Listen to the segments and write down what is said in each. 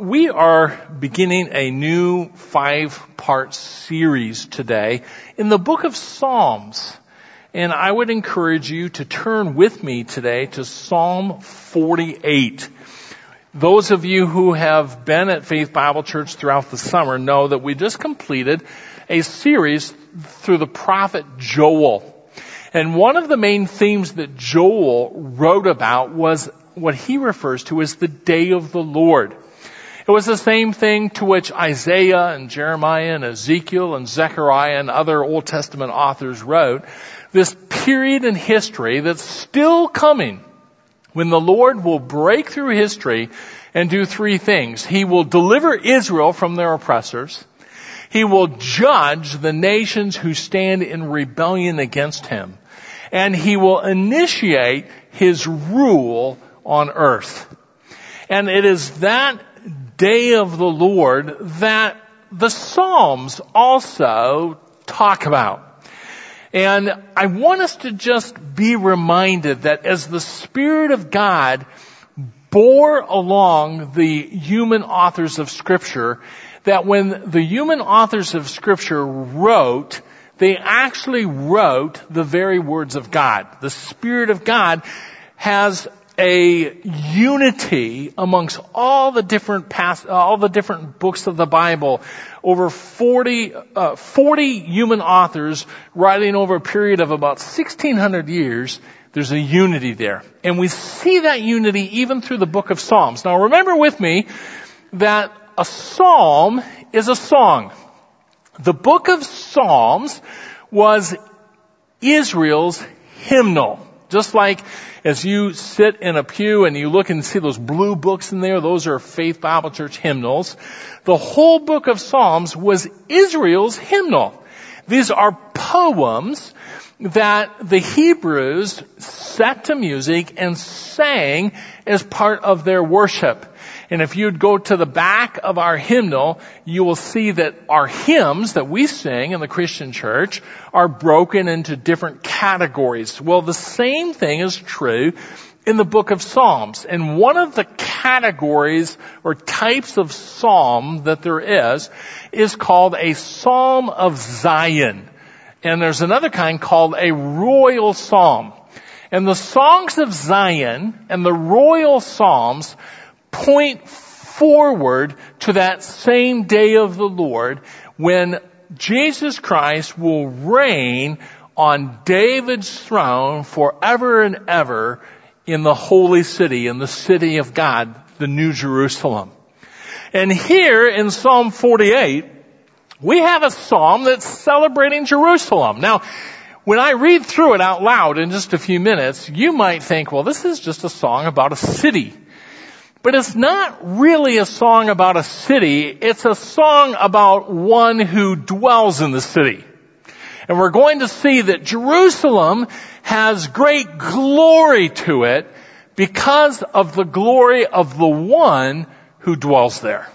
We are beginning a new five part series today in the book of Psalms. And I would encourage you to turn with me today to Psalm 48. Those of you who have been at Faith Bible Church throughout the summer know that we just completed a series through the prophet Joel. And one of the main themes that Joel wrote about was what he refers to as the day of the Lord. It was the same thing to which Isaiah and Jeremiah and Ezekiel and Zechariah and other Old Testament authors wrote. This period in history that's still coming when the Lord will break through history and do three things. He will deliver Israel from their oppressors. He will judge the nations who stand in rebellion against him. And he will initiate his rule on earth. And it is that day of the Lord that the Psalms also talk about. And I want us to just be reminded that as the Spirit of God bore along the human authors of scripture, that when the human authors of scripture wrote, they actually wrote the very words of God. The Spirit of God has a unity amongst all the different past, all the different books of the Bible. Over 40, uh, 40 human authors writing over a period of about 1600 years. There's a unity there. And we see that unity even through the book of Psalms. Now remember with me that a psalm is a song. The book of Psalms was Israel's hymnal. Just like as you sit in a pew and you look and see those blue books in there, those are Faith Bible Church hymnals. The whole book of Psalms was Israel's hymnal. These are poems that the Hebrews set to music and sang as part of their worship. And if you'd go to the back of our hymnal, you will see that our hymns that we sing in the Christian church are broken into different categories. Well, the same thing is true in the book of Psalms. And one of the categories or types of psalm that there is is called a psalm of Zion. And there's another kind called a royal psalm. And the songs of Zion and the royal psalms point forward to that same day of the Lord when Jesus Christ will reign on David's throne forever and ever in the holy city, in the city of God, the New Jerusalem. And here in Psalm 48, we have a psalm that's celebrating Jerusalem. Now, when I read through it out loud in just a few minutes, you might think, well, this is just a song about a city. But it's not really a song about a city, it's a song about one who dwells in the city. And we're going to see that Jerusalem has great glory to it because of the glory of the one who dwells there.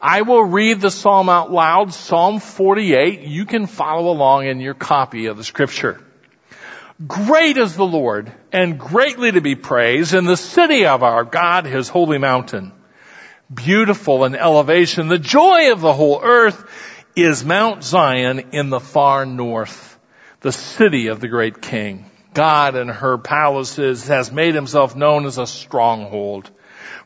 I will read the psalm out loud, Psalm 48. You can follow along in your copy of the scripture. Great is the Lord and greatly to be praised in the city of our God, his holy mountain. Beautiful in elevation. The joy of the whole earth is Mount Zion in the far north, the city of the great king. God in her palaces has made himself known as a stronghold.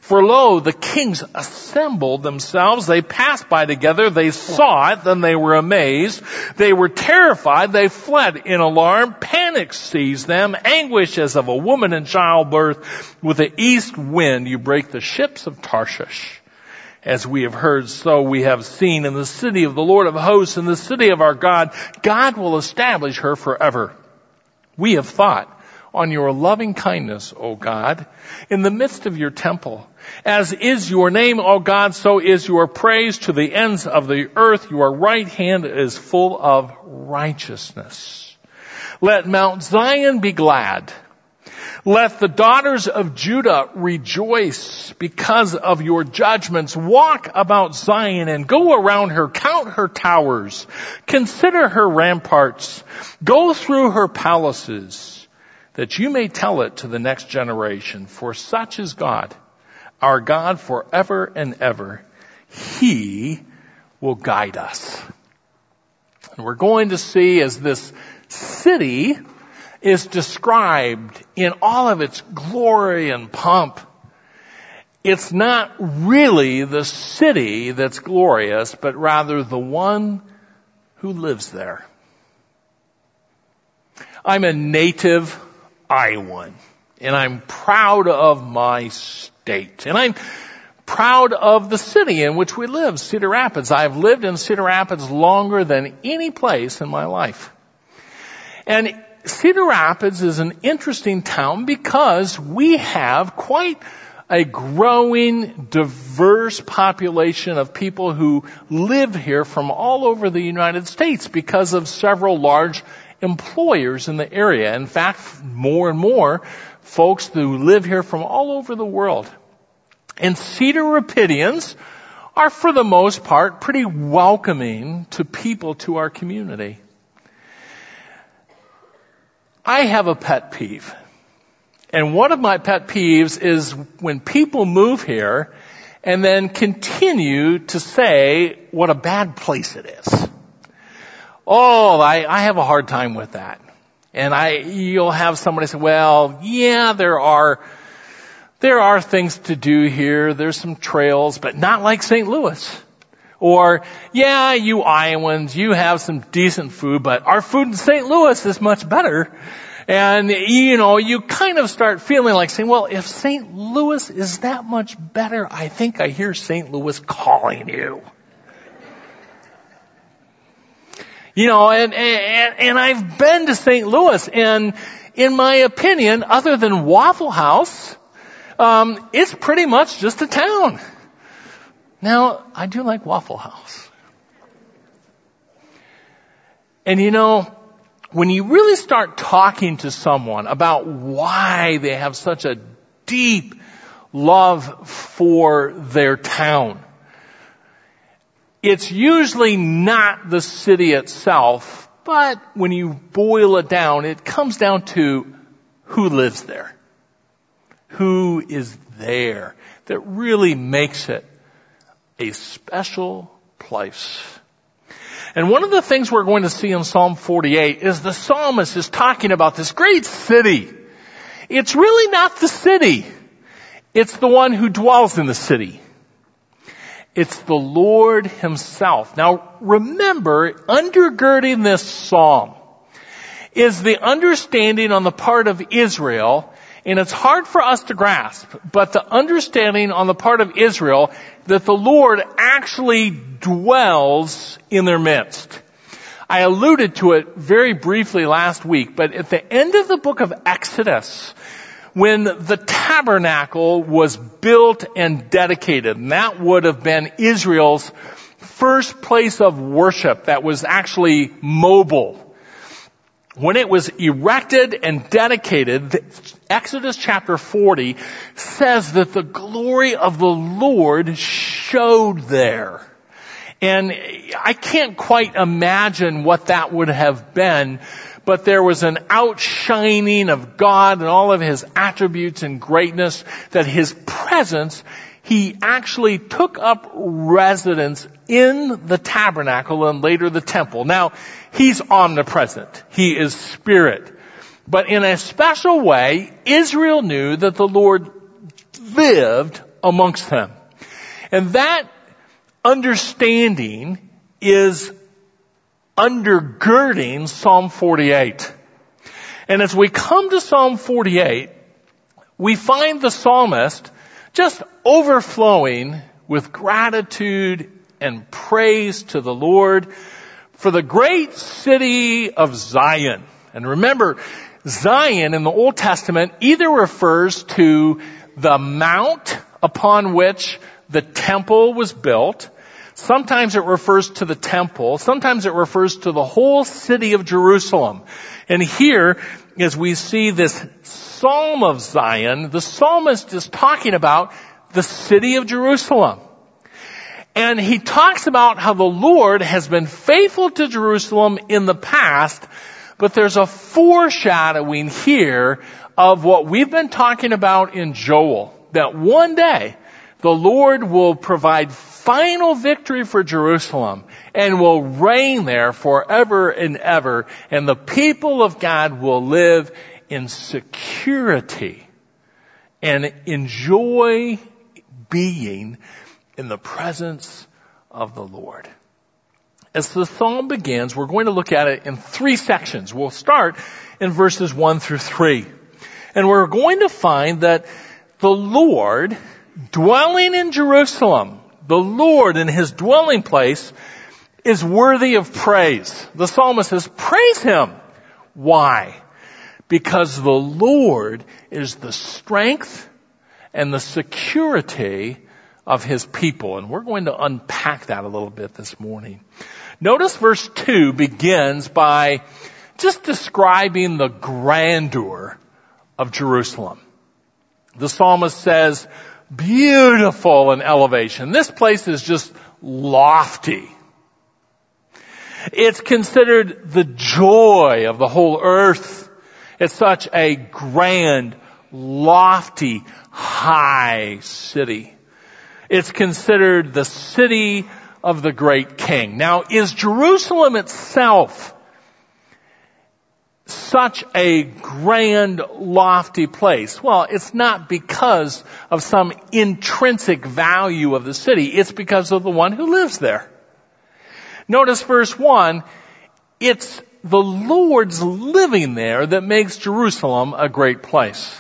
For lo, the kings assembled themselves. They passed by together. They saw it. Then they were amazed. They were terrified. They fled in alarm. Panic seized them. Anguish as of a woman in childbirth. With the east wind, you break the ships of Tarshish. As we have heard, so we have seen in the city of the Lord of hosts, in the city of our God, God will establish her forever. We have thought, on your loving kindness, O God, in the midst of your temple. As is your name, O God, so is your praise to the ends of the earth. Your right hand is full of righteousness. Let Mount Zion be glad. Let the daughters of Judah rejoice because of your judgments. Walk about Zion and go around her. Count her towers. Consider her ramparts. Go through her palaces that you may tell it to the next generation, for such is God. our God forever and ever. He will guide us. And we're going to see as this city is described in all of its glory and pomp, it's not really the city that's glorious, but rather the one who lives there. I'm a native Iowan and I'm proud of my state and I'm proud of the city in which we live, Cedar Rapids. I've lived in Cedar Rapids longer than any place in my life. And Cedar Rapids is an interesting town because we have quite a growing, diverse population of people who live here from all over the United States because of several large employers in the area. In fact, more and more folks who live here from all over the world. And Cedar Rapidians are for the most part pretty welcoming to people to our community. I have a pet peeve. And one of my pet peeves is when people move here and then continue to say what a bad place it is. Oh, I, I have a hard time with that. And I, you'll have somebody say, well, yeah, there are, there are things to do here. There's some trails, but not like St. Louis. Or, yeah, you Iowans, you have some decent food, but our food in St. Louis is much better. And, you know, you kind of start feeling like saying, well, if St. Louis is that much better, I think I hear St. Louis calling you. You know, and, and, and I've been to St. Louis and in my opinion, other than Waffle House, um, it's pretty much just a town. Now, I do like Waffle House. And you know, when you really start talking to someone about why they have such a deep love for their town, it's usually not the city itself, but when you boil it down, it comes down to who lives there. Who is there that really makes it a special place. And one of the things we're going to see in Psalm 48 is the psalmist is talking about this great city. It's really not the city. It's the one who dwells in the city. It's the Lord himself. Now remember, undergirding this psalm is the understanding on the part of Israel and it's hard for us to grasp, but the understanding on the part of Israel that the Lord actually dwells in their midst. I alluded to it very briefly last week, but at the end of the book of Exodus, when the tabernacle was built and dedicated, and that would have been Israel's first place of worship that was actually mobile when it was erected and dedicated, Exodus chapter 40 says that the glory of the Lord showed there. And I can't quite imagine what that would have been, but there was an outshining of God and all of His attributes and greatness that His presence he actually took up residence in the tabernacle and later the temple. Now, he's omnipresent. He is spirit. But in a special way, Israel knew that the Lord lived amongst them. And that understanding is undergirding Psalm 48. And as we come to Psalm 48, we find the psalmist just overflowing with gratitude and praise to the Lord for the great city of Zion. And remember, Zion in the Old Testament either refers to the mount upon which the temple was built, Sometimes it refers to the temple. Sometimes it refers to the whole city of Jerusalem. And here, as we see this Psalm of Zion, the psalmist is talking about the city of Jerusalem. And he talks about how the Lord has been faithful to Jerusalem in the past, but there's a foreshadowing here of what we've been talking about in Joel, that one day the Lord will provide final victory for Jerusalem and will reign there forever and ever. And the people of God will live in security and enjoy being in the presence of the Lord. As the psalm begins, we're going to look at it in three sections. We'll start in verses one through three. And we're going to find that the Lord dwelling in Jerusalem, the Lord in his dwelling place is worthy of praise. The psalmist says, praise him. Why? Because the Lord is the strength and the security of his people. And we're going to unpack that a little bit this morning. Notice verse 2 begins by just describing the grandeur of Jerusalem. The psalmist says, beautiful in elevation. This place is just lofty. It's considered the joy of the whole earth. It's such a grand, lofty, high city. It's considered the city of the great king. Now, is Jerusalem itself such a grand, lofty place? Well, it's not because of some intrinsic value of the city. It's because of the one who lives there. Notice verse 1, it's the Lord's living there that makes Jerusalem a great place.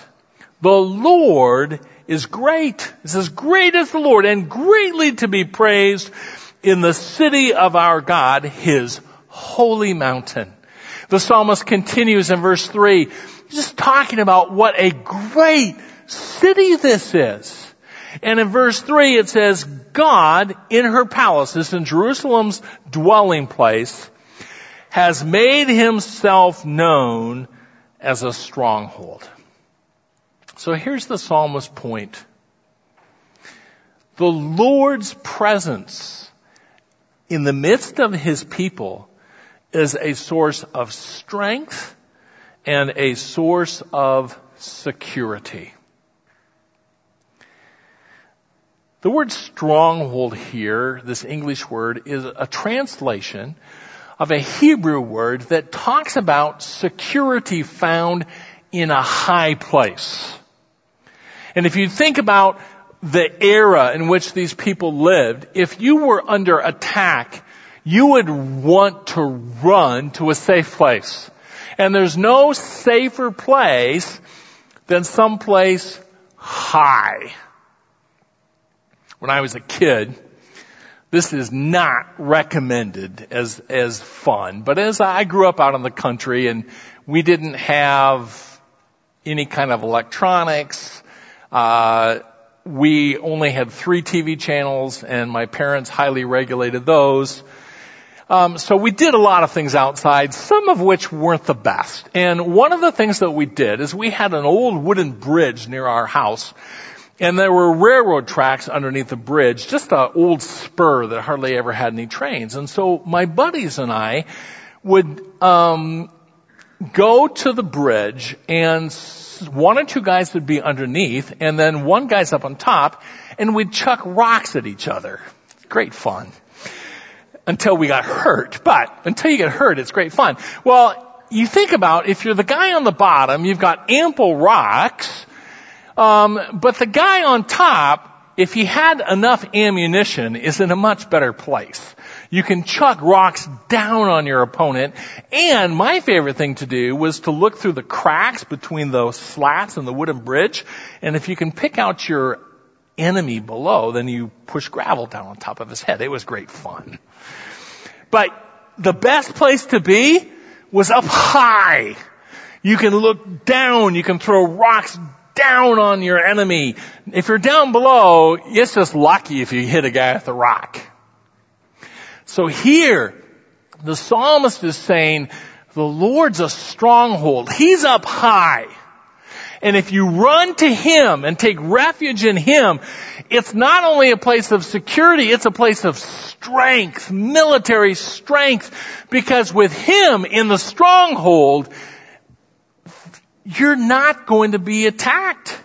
The Lord is great. It says, great is the Lord and greatly to be praised in the city of our God, His holy mountain. The psalmist continues in verse 3, just talking about what a great city this is. And in verse 3 it says, God in her palaces in Jerusalem's dwelling place has made himself known as a stronghold. So here's the psalmist's point. The Lord's presence in the midst of his people is a source of strength and a source of security. The word stronghold here, this English word, is a translation of a Hebrew word that talks about security found in a high place. And if you think about the era in which these people lived, if you were under attack, you would want to run to a safe place. And there's no safer place than someplace high. When I was a kid, this is not recommended as, as fun, but as I grew up out in the country and we didn't have any kind of electronics, uh, we only had three TV channels and my parents highly regulated those. Um, so we did a lot of things outside, some of which weren't the best. And one of the things that we did is we had an old wooden bridge near our house, and there were railroad tracks underneath the bridge, just an old spur that hardly ever had any trains. And so my buddies and I would um, go to the bridge, and one or two guys would be underneath, and then one guy's up on top, and we'd chuck rocks at each other. Great fun until we got hurt. But until you get hurt, it's great fun. Well, you think about if you're the guy on the bottom, you've got ample rocks, um, but the guy on top, if he had enough ammunition, is in a much better place. You can chuck rocks down on your opponent. And my favorite thing to do was to look through the cracks between those slats in the wooden bridge. And if you can pick out your enemy below, then you push gravel down on top of his head. It was great fun. But the best place to be was up high. You can look down, you can throw rocks down on your enemy. If you're down below, it's just lucky if you hit a guy with a rock. So here, the psalmist is saying, the Lord's a stronghold. He's up high. And if you run to Him and take refuge in Him, it's not only a place of security, it's a place of strength, military strength, because with Him in the stronghold, you're not going to be attacked.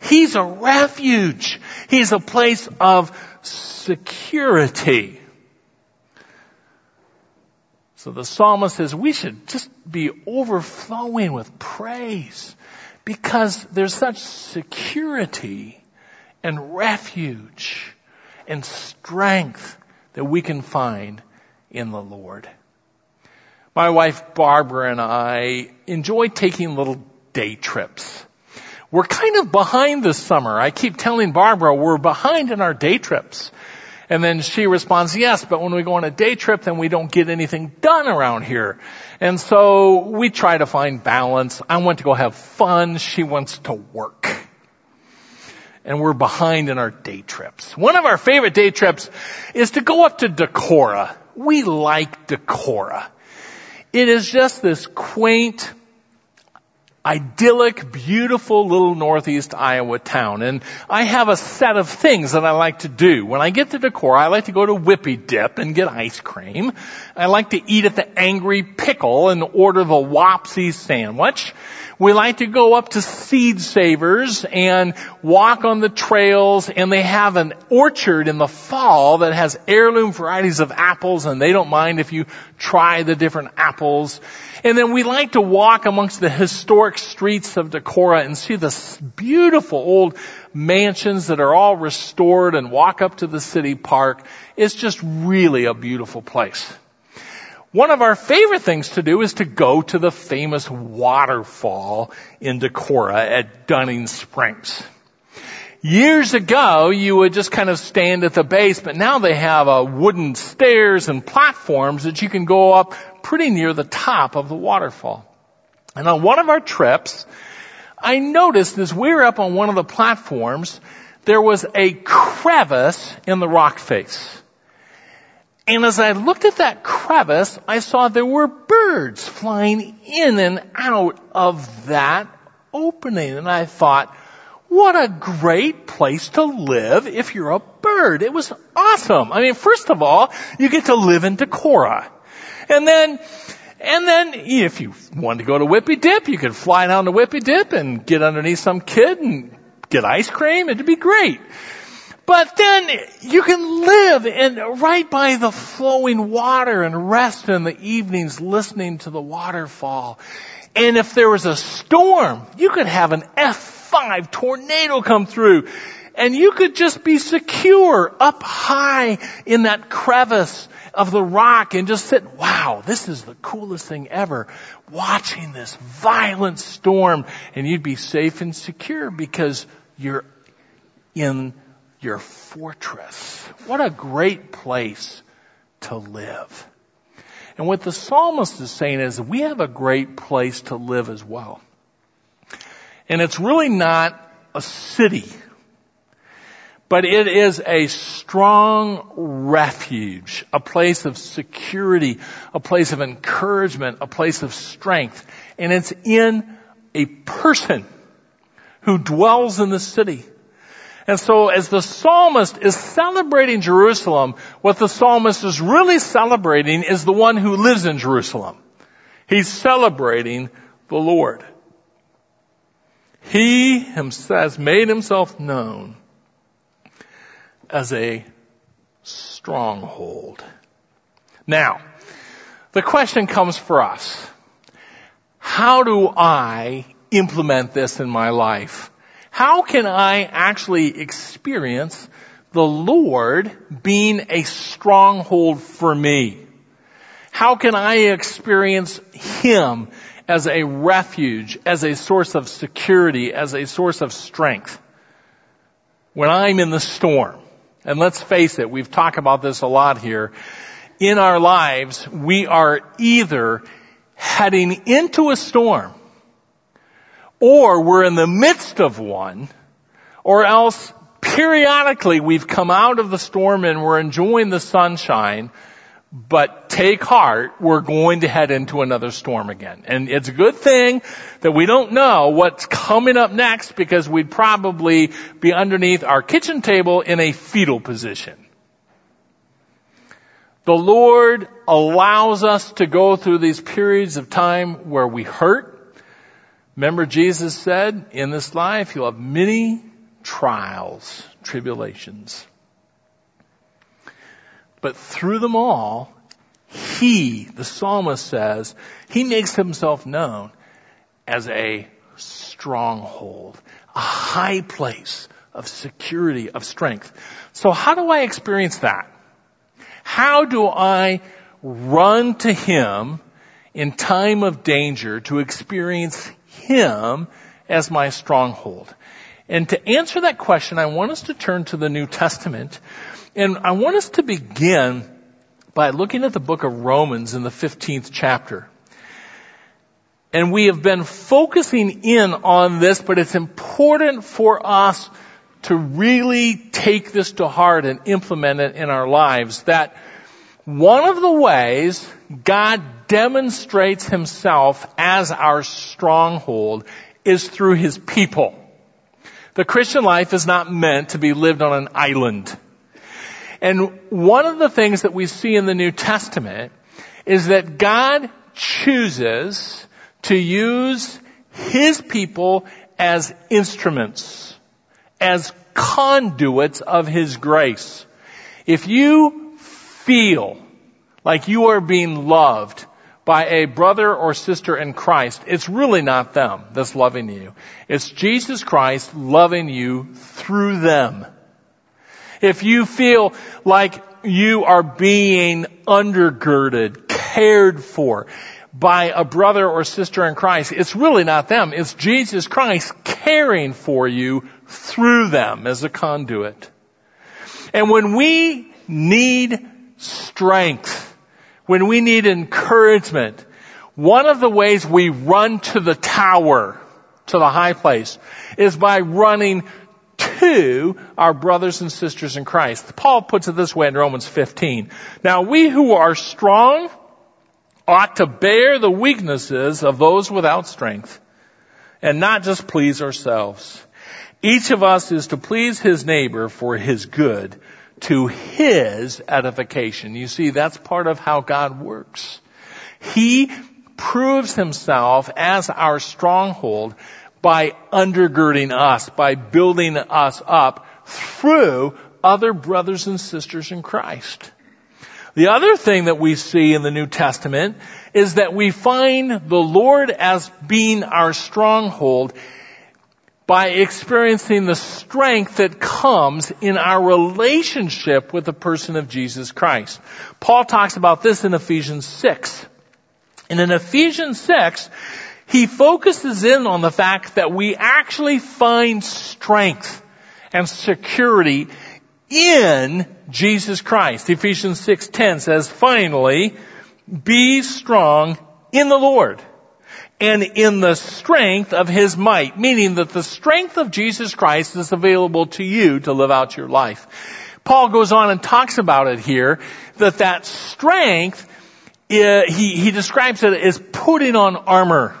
He's a refuge. He's a place of security. So the psalmist says we should just be overflowing with praise because there's such security and refuge and strength that we can find in the Lord. My wife Barbara and I enjoy taking little day trips. We're kind of behind this summer. I keep telling Barbara we're behind in our day trips. And then she responds, yes, but when we go on a day trip, then we don't get anything done around here. And so we try to find balance. I want to go have fun. She wants to work. And we're behind in our day trips. One of our favorite day trips is to go up to Decorah. We like Decorah. It is just this quaint, idyllic, beautiful little northeast Iowa town. And I have a set of things that I like to do. When I get to Decorah, I like to go to Whippy Dip and get ice cream. I like to eat at the Angry Pickle and order the Wopsy sandwich. We like to go up to Seed Savers and walk on the trails and they have an orchard in the fall that has heirloom varieties of apples and they don't mind if you try the different apples. And then we like to walk amongst the historic streets of Decorah and see the beautiful old mansions that are all restored and walk up to the city park. It's just really a beautiful place. One of our favorite things to do is to go to the famous waterfall in Decorah at Dunning Springs. Years ago, you would just kind of stand at the base, but now they have a wooden stairs and platforms that you can go up pretty near the top of the waterfall. And on one of our trips, I noticed as we were up on one of the platforms, there was a crevice in the rock face. And as I looked at that crevice, I saw there were birds flying in and out of that opening. And I thought, what a great place to live if you're a bird. It was awesome. I mean, first of all, you get to live in Decorah. And then, and then if you wanted to go to Whippy Dip, you could fly down to Whippy Dip and get underneath some kid and get ice cream. It'd be great. But then you can live in right by the flowing water and rest in the evenings listening to the waterfall. And if there was a storm, you could have an F5 tornado come through and you could just be secure up high in that crevice of the rock and just sit, wow, this is the coolest thing ever. Watching this violent storm and you'd be safe and secure because you're in your fortress. What a great place to live. And what the psalmist is saying is we have a great place to live as well. And it's really not a city, but it is a strong refuge, a place of security, a place of encouragement, a place of strength. And it's in a person who dwells in the city. And so as the psalmist is celebrating Jerusalem, what the psalmist is really celebrating is the one who lives in Jerusalem. He's celebrating the Lord. He has made himself known as a stronghold. Now, the question comes for us. How do I implement this in my life? How can I actually experience the Lord being a stronghold for me? How can I experience Him as a refuge, as a source of security, as a source of strength? When I'm in the storm, and let's face it, we've talked about this a lot here, in our lives, we are either heading into a storm or we're in the midst of one, or else periodically we've come out of the storm and we're enjoying the sunshine, but take heart, we're going to head into another storm again. And it's a good thing that we don't know what's coming up next because we'd probably be underneath our kitchen table in a fetal position. The Lord allows us to go through these periods of time where we hurt, Remember Jesus said, in this life you'll have many trials, tribulations. But through them all, he, the psalmist says, he makes himself known as a stronghold, a high place of security, of strength. So how do I experience that? How do I run to him in time of danger to experience him as my stronghold? And to answer that question, I want us to turn to the New Testament and I want us to begin by looking at the book of Romans in the 15th chapter. And we have been focusing in on this, but it's important for us to really take this to heart and implement it in our lives. That one of the ways God demonstrates himself as our stronghold is through his people. The Christian life is not meant to be lived on an island. And one of the things that we see in the New Testament is that God chooses to use His people as instruments, as conduits of His grace. If you feel like you are being loved by a brother or sister in Christ, it's really not them that's loving you. It's Jesus Christ loving you through them. If you feel like you are being undergirded, cared for by a brother or sister in Christ, it's really not them. It's Jesus Christ caring for you through them as a conduit. And when we need strength, when we need encouragement, one of the ways we run to the tower, to the high place, is by running to our brothers and sisters in Christ. Paul puts it this way in Romans 15. Now we who are strong ought to bear the weaknesses of those without strength and not just please ourselves. Each of us is to please his neighbor for his good to his edification. You see, that's part of how God works. He proves himself as our stronghold by undergirding us, by building us up through other brothers and sisters in Christ. The other thing that we see in the New Testament is that we find the Lord as being our stronghold by experiencing the strength that comes in our relationship with the person of Jesus Christ. Paul talks about this in Ephesians 6. And in Ephesians 6, he focuses in on the fact that we actually find strength and security in Jesus Christ. Ephesians 6:10 says, "Finally, be strong in the Lord and in the strength of his might," meaning that the strength of Jesus Christ is available to you to live out your life. Paul goes on and talks about it here that that strength eh, he he describes it as putting on armor.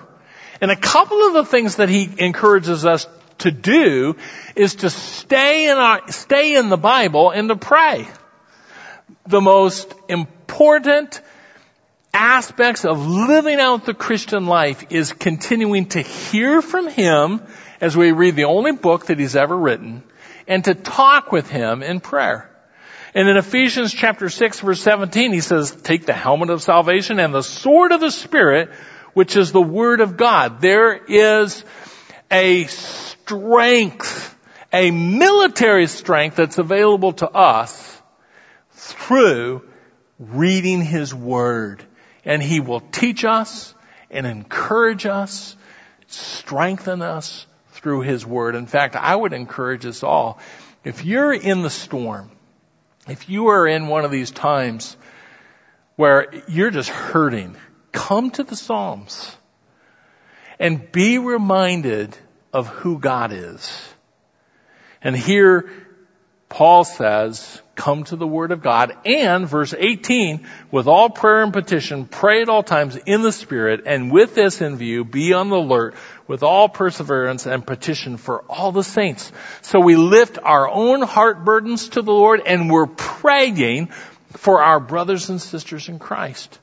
And a couple of the things that he encourages us to do is to stay in our, stay in the Bible and to pray. The most important aspects of living out the Christian life is continuing to hear from Him as we read the only book that He's ever written and to talk with Him in prayer. And in Ephesians chapter 6 verse 17 he says, take the helmet of salvation and the sword of the Spirit, which is the Word of God. There is a strength, a military strength that's available to us through reading His Word. And He will teach us and encourage us, strengthen us through His Word. In fact, I would encourage us all, if you're in the storm, if you are in one of these times where you're just hurting, come to the Psalms and be reminded of who God is. And here Paul says, come to the Word of God and verse 18, with all prayer and petition, pray at all times in the Spirit and with this in view, be on the alert with all perseverance and petition for all the saints. So we lift our own heart burdens to the Lord and we're praying for our brothers and sisters in Christ.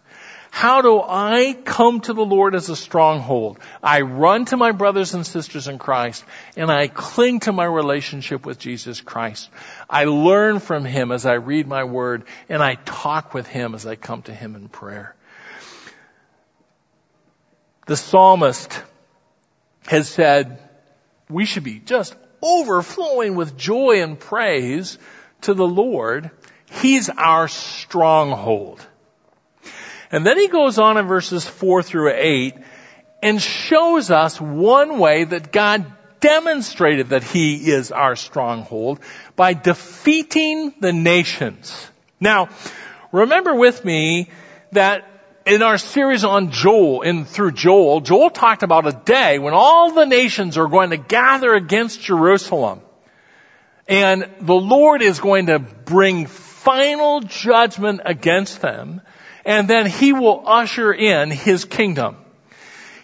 How do I come to the Lord as a stronghold? I run to my brothers and sisters in Christ and I cling to my relationship with Jesus Christ. I learn from Him as I read my word and I talk with Him as I come to Him in prayer. The psalmist has said we should be just overflowing with joy and praise to the Lord. He's our stronghold. And then he goes on in verses 4 through 8 and shows us one way that God demonstrated that he is our stronghold by defeating the nations. Now, remember with me that in our series on Joel, in through Joel, Joel talked about a day when all the nations are going to gather against Jerusalem. And the Lord is going to bring final judgment against them and then he will usher in his kingdom.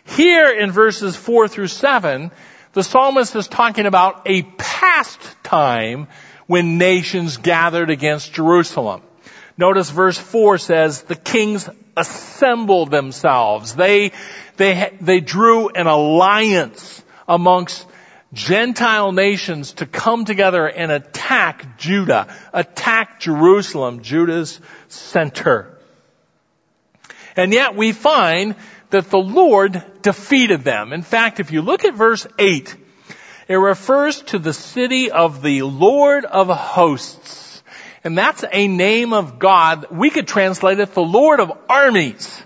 Here in verses four through seven, the psalmist is talking about a past time when nations gathered against Jerusalem. Notice verse 4 says, the kings assembled themselves. They, they, they drew an alliance amongst Gentile nations to come together and attack Judah, attack Jerusalem, Judah's center. And yet we find that the Lord defeated them. In fact, if you look at verse 8, it refers to the city of the Lord of hosts. And that's a name of God. We could translate it the Lord of armies.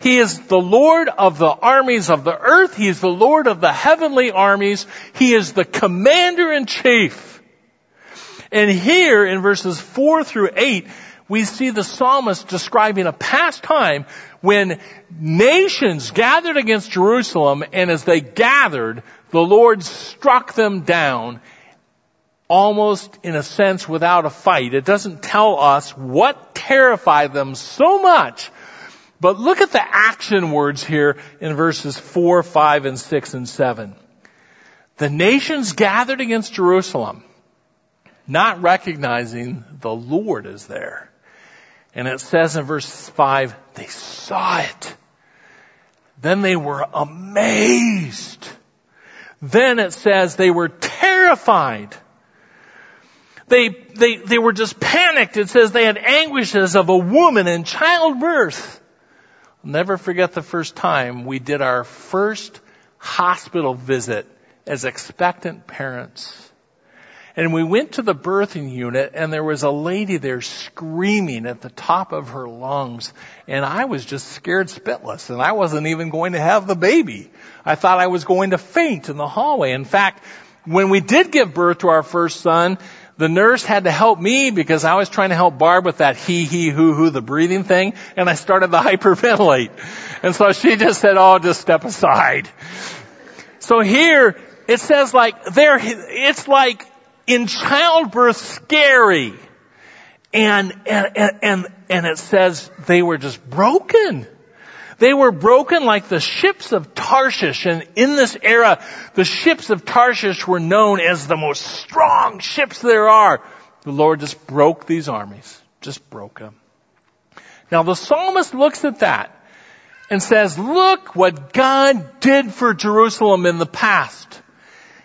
He is the Lord of the armies of the earth. He is the Lord of the heavenly armies. He is the commander in chief. And here in verses 4 through 8, we see the psalmist describing a past time when nations gathered against Jerusalem and as they gathered, the Lord struck them down almost in a sense without a fight. It doesn't tell us what terrified them so much. But look at the action words here in verses 4, 5, and 6 and 7. The nations gathered against Jerusalem, not recognizing the Lord is there. And it says in verse 5, they saw it. Then they were amazed. Then it says they were terrified. They, they, they were just panicked. It says they had anguishes of a woman in childbirth. I'll never forget the first time we did our first hospital visit as expectant parents. And we went to the birthing unit and there was a lady there screaming at the top of her lungs. And I was just scared spitless and I wasn't even going to have the baby. I thought I was going to faint in the hallway. In fact, when we did give birth to our first son, the nurse had to help me because I was trying to help Barb with that he, he, who, who, the breathing thing, and I started to hyperventilate. And so she just said, oh, just step aside. So here, it says like, there, it's like in childbirth scary. And, and, and, and it says they were just broken. They were broken like the ships of Tarshish. And in this era, the ships of Tarshish were known as the most strong ships there are. The Lord just broke these armies. Just broke them. Now the psalmist looks at that and says, look what God did for Jerusalem in the past.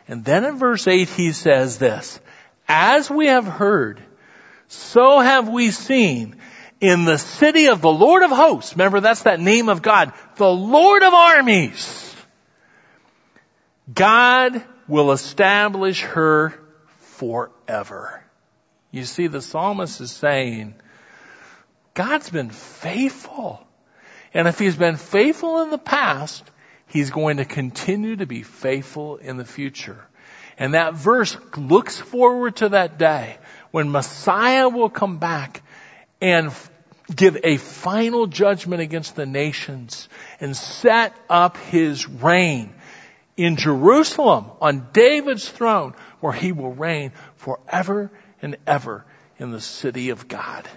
And then in verse 8 he says this, as we have heard, so have we seen in the city of the Lord of hosts. Remember that's that name of God, the Lord of armies. God will establish her forever. You see, the psalmist is saying, God's been faithful. And if he's been faithful in the past, He's going to continue to be faithful in the future. And that verse looks forward to that day when Messiah will come back and give a final judgment against the nations and set up his reign in Jerusalem on David's throne where he will reign forever and ever in the city of God.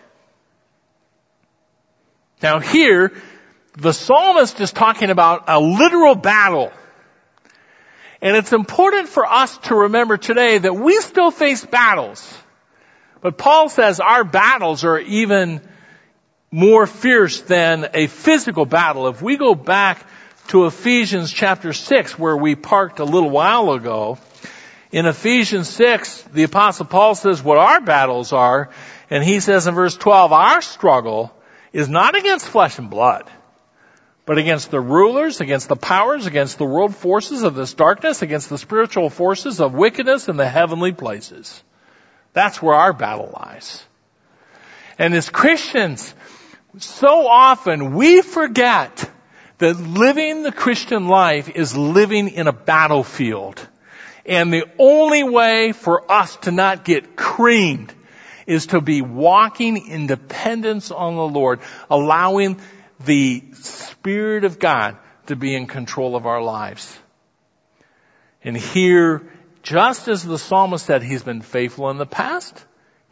Now here, the psalmist is talking about a literal battle. And it's important for us to remember today that we still face battles. But Paul says our battles are even more fierce than a physical battle. If we go back to Ephesians chapter 6 where we parked a little while ago, in Ephesians 6, the apostle Paul says what our battles are, and he says in verse 12, our struggle is not against flesh and blood, but against the rulers, against the powers, against the world forces of this darkness, against the spiritual forces of wickedness in the heavenly places. That's where our battle lies. And as Christians, so often we forget that living the Christian life is living in a battlefield. And the only way for us to not get creamed is to be walking in dependence on the Lord, allowing the Spirit of God to be in control of our lives. And here, just as the psalmist said, he's been faithful in the past,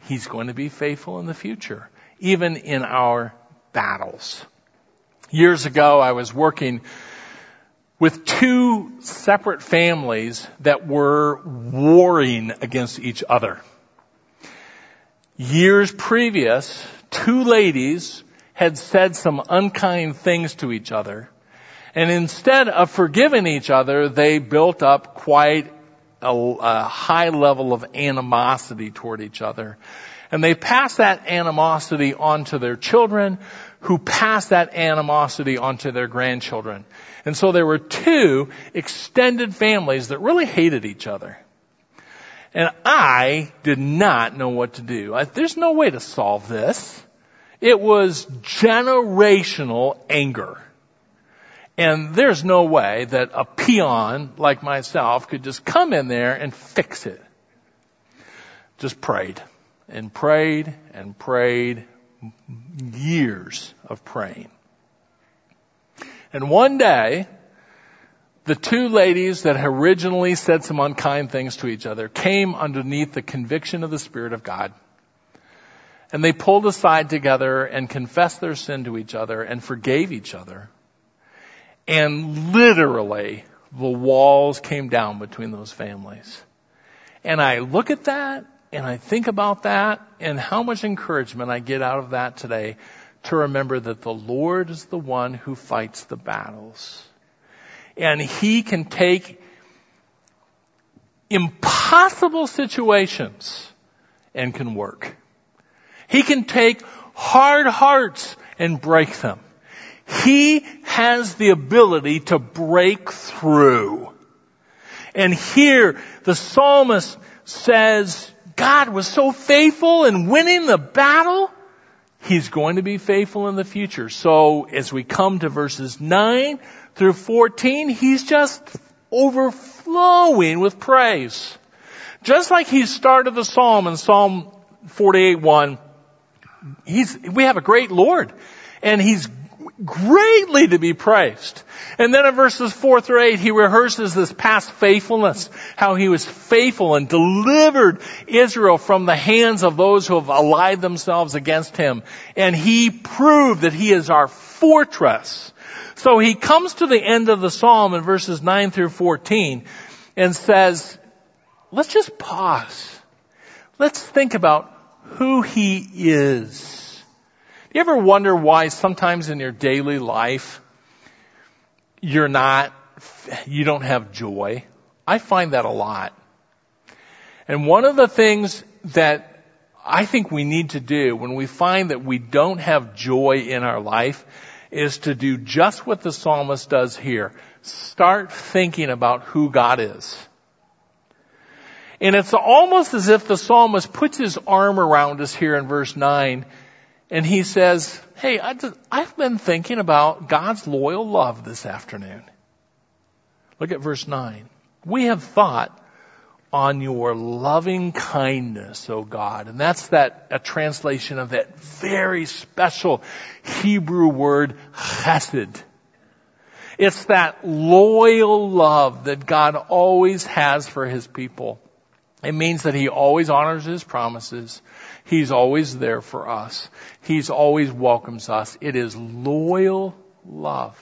he's going to be faithful in the future, even in our battles. Years ago, I was working with two separate families that were warring against each other. Years previous, two ladies had said some unkind things to each other. And instead of forgiving each other, they built up quite a, a, high level of animosity toward each other. And they passed that animosity on to their children, who passed that animosity onto their grandchildren. And so there were two extended families that really hated each other. And I did not know what to do. I, there's no way to solve this. It was generational anger. And there's no way that a peon like myself could just come in there and fix it. Just prayed and prayed and prayed years of praying. And one day, the two ladies that originally said some unkind things to each other came underneath the conviction of the Spirit of God. And they pulled aside together and confessed their sin to each other and forgave each other. And literally, the walls came down between those families. And I look at that and I think about that and how much encouragement I get out of that today to remember that the Lord is the one who fights the battles. And He can take impossible situations and can work. He can take hard hearts and break them. He has the ability to break through. And here the psalmist says, God was so faithful in winning the battle. He's going to be faithful in the future. So as we come to verses 9 through 14, he's just overflowing with praise. Just like he started the psalm in Psalm 48 1, he's, we have a great Lord and he's greatly to be praised. And then in verses four through eight, he rehearses this past faithfulness, how he was faithful and delivered Israel from the hands of those who have allied themselves against him. And he proved that he is our fortress. So he comes to the end of the psalm in verses nine through 14 and says, let's just pause. Let's think about who he is. Do you ever wonder why sometimes in your daily life you're not, you don't have joy? I find that a lot. And one of the things that I think we need to do when we find that we don't have joy in our life is to do just what the psalmist does here. Start thinking about who God is. And it's almost as if the psalmist puts his arm around us here in verse 9 and he says, Hey, I have been thinking about God's loyal love this afternoon. Look at verse 9. We have thought on your loving kindness, O God. And that's that, a translation of that very special Hebrew word chesed. It's that loyal love that God always has for His people. It means that He always honors His promises. He's always there for us. He's always welcomes us. It is loyal love.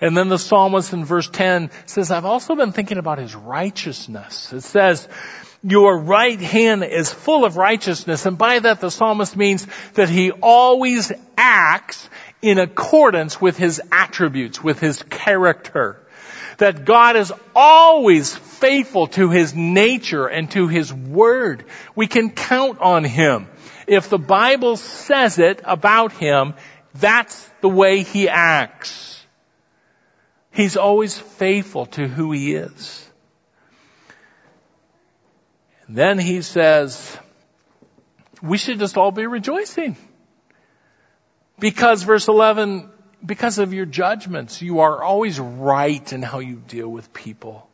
And then the psalmist in verse 10 says, I've also been thinking about his righteousness. It says, your right hand is full of righteousness. And by that the psalmist means that he always acts in accordance with his attributes, with his character. That God is always faithful to his nature and to his word. We can count on him. If the Bible says it about him, that's the way he acts. He's always faithful to who he is. And then he says, we should just all be rejoicing. Because verse 11, because of your judgments, you are always right in how you deal with people.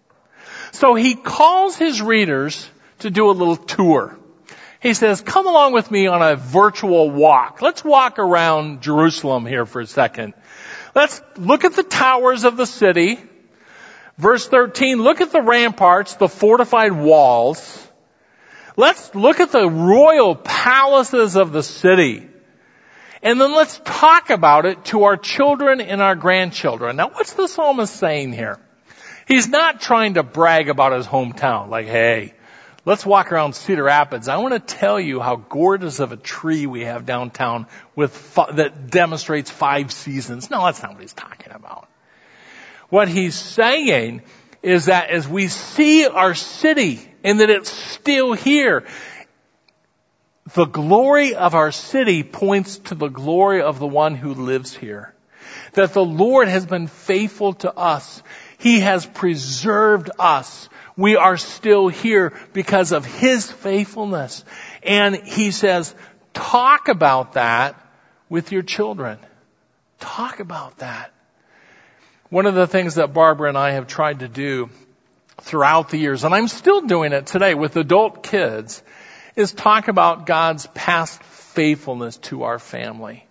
So he calls his readers to do a little tour. He says, come along with me on a virtual walk. Let's walk around Jerusalem here for a second. Let's look at the towers of the city. Verse 13, look at the ramparts, the fortified walls. Let's look at the royal palaces of the city. And then let's talk about it to our children and our grandchildren. Now what's the psalmist saying here? He's not trying to brag about his hometown, like, hey, let's walk around Cedar Rapids. I want to tell you how gorgeous of a tree we have downtown with, that demonstrates five seasons. No, that's not what he's talking about. What he's saying is that as we see our city and that it's still here, the glory of our city points to the glory of the one who lives here. That the Lord has been faithful to us. He has preserved us. We are still here because of His faithfulness. And He says, talk about that with your children. Talk about that. One of the things that Barbara and I have tried to do throughout the years, and I'm still doing it today with adult kids, is talk about God's past faithfulness to our family.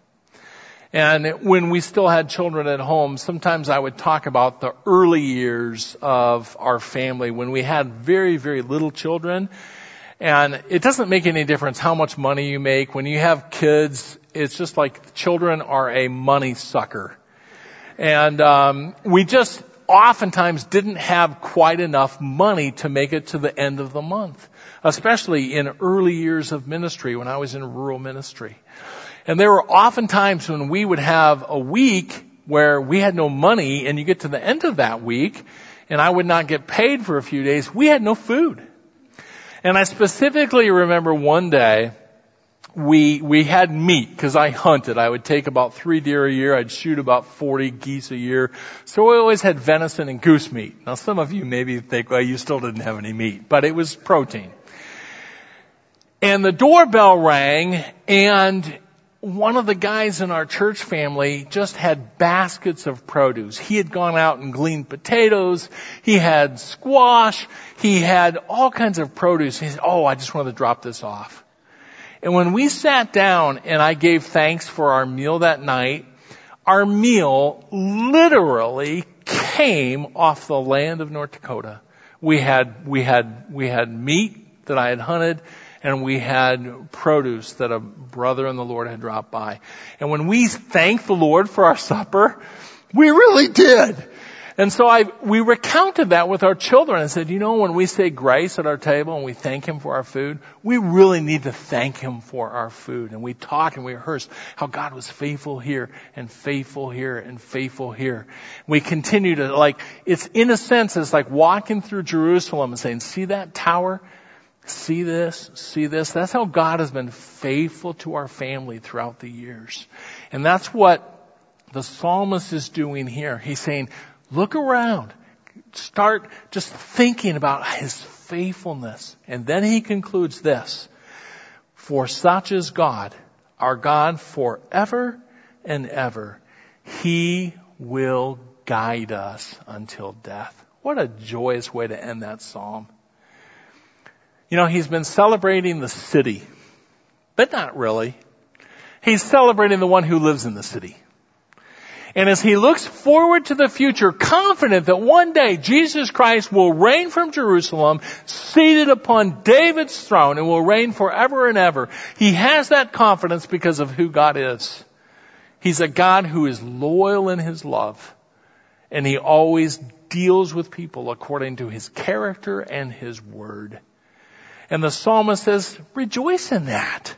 And when we still had children at home, sometimes I would talk about the early years of our family when we had very, very little children. And it doesn't make any difference how much money you make. When you have kids, it's just like children are a money sucker. And um, we just oftentimes didn't have quite enough money to make it to the end of the month especially in early years of ministry when I was in rural ministry. And there were often times when we would have a week where we had no money and you get to the end of that week and I would not get paid for a few days. We had no food. And I specifically remember one day we we had meat because I hunted. I would take about three deer a year. I'd shoot about forty geese a year. So we always had venison and goose meat. Now some of you maybe think, well, you still didn't have any meat, but it was protein. And the doorbell rang and one of the guys in our church family just had baskets of produce. He had gone out and gleaned potatoes. He had squash. He had all kinds of produce. He said, oh, I just wanted to drop this off. And when we sat down and I gave thanks for our meal that night, our meal literally came off the land of North Dakota. We had, we had, we had meat that I had hunted and we had produce that a brother in the Lord had dropped by. And when we thanked the Lord for our supper, we really did. And so I, we recounted that with our children and said, you know, when we say grace at our table and we thank Him for our food, we really need to thank Him for our food. And we talk and we rehearse how God was faithful here and faithful here and faithful here. We continue to like, it's in a sense, it's like walking through Jerusalem and saying, see that tower? See this, see this. That's how God has been faithful to our family throughout the years. And that's what the psalmist is doing here. He's saying, look around. Start just thinking about his faithfulness. And then he concludes this. For such is God, our God forever and ever. He will guide us until death. What a joyous way to end that psalm. You know, he's been celebrating the city, but not really. He's celebrating the one who lives in the city. And as he looks forward to the future, confident that one day Jesus Christ will reign from Jerusalem, seated upon David's throne and will reign forever and ever, he has that confidence because of who God is. He's a God who is loyal in his love. And he always deals with people according to his character and his word. And the psalmist says, rejoice in that.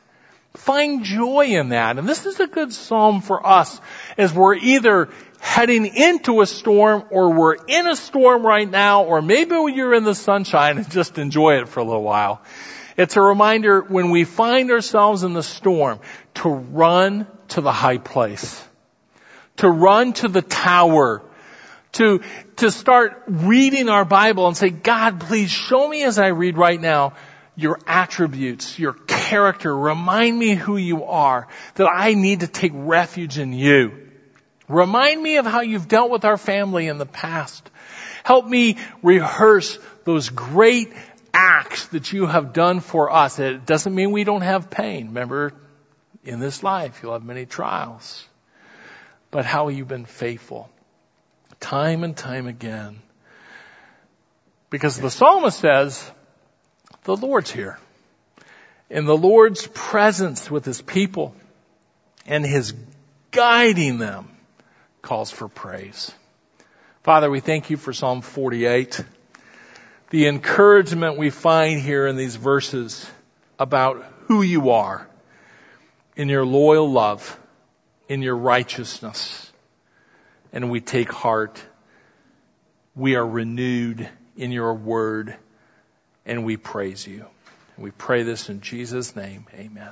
Find joy in that. And this is a good psalm for us as we're either heading into a storm or we're in a storm right now or maybe you're in the sunshine and just enjoy it for a little while. It's a reminder when we find ourselves in the storm to run to the high place, to run to the tower, to, to start reading our Bible and say, God, please show me as I read right now your attributes, your character. Remind me who you are, that I need to take refuge in you. Remind me of how you've dealt with our family in the past. Help me rehearse those great acts that you have done for us. It doesn't mean we don't have pain. Remember, in this life, you'll have many trials. But how you've been faithful. Time and time again. Because the psalmist says, the Lord's here. In the Lord's presence with His people and His guiding them calls for praise. Father, we thank you for Psalm 48. The encouragement we find here in these verses about who you are in your loyal love, in your righteousness. And we take heart. We are renewed in your word and we praise you. We pray this in Jesus' name. Amen.